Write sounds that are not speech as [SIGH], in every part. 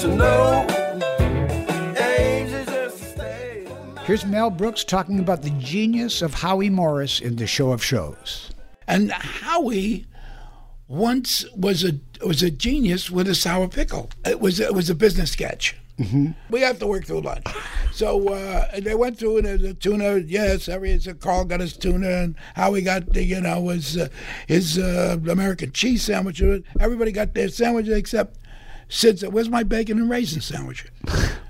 to know. Here's Mel Brooks talking about the genius of Howie Morris in The Show of Shows. And Howie once was a was a genius with a sour pickle. It was it was a business sketch. Mm-hmm. We have to work through lunch. So uh, they went through and the tuna. Yes, every so Carl got his tuna and Howie got the you know his uh, his uh, American cheese sandwich. Everybody got their sandwich except Sid said, "Where's my bacon and raisin [LAUGHS] sandwich?"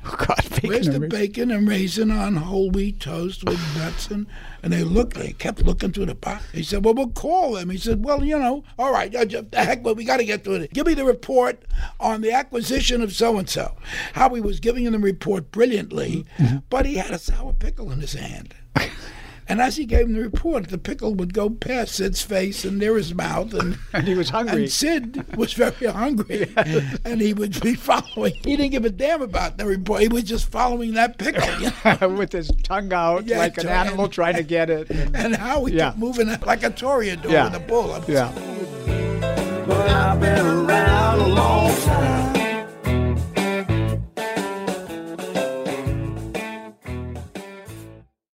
Oh, God, bacon Where's the raisin. bacon and raisin on whole wheat toast with nuts? And, and they looked, they kept looking through the box. He said, Well, we'll call them. He said, Well, you know, all right, just- the heck, well, we got to get to it. Give me the report on the acquisition of so and so. Howie was giving him the report brilliantly, mm-hmm. but he had a sour pickle in his hand. [LAUGHS] And as he gave him the report, the pickle would go past Sid's face and near his mouth, and [LAUGHS] And he was hungry. and Sid was very hungry, [LAUGHS] and he would be following. He didn't give a damn about the report. He was just following that pickle, you [LAUGHS] know? With his tongue out Yeah, like an trying- animal trying to get it. And- and Howie Yeah. kept moving like a toreador Yeah. with a bull. I'm yeah. But I've been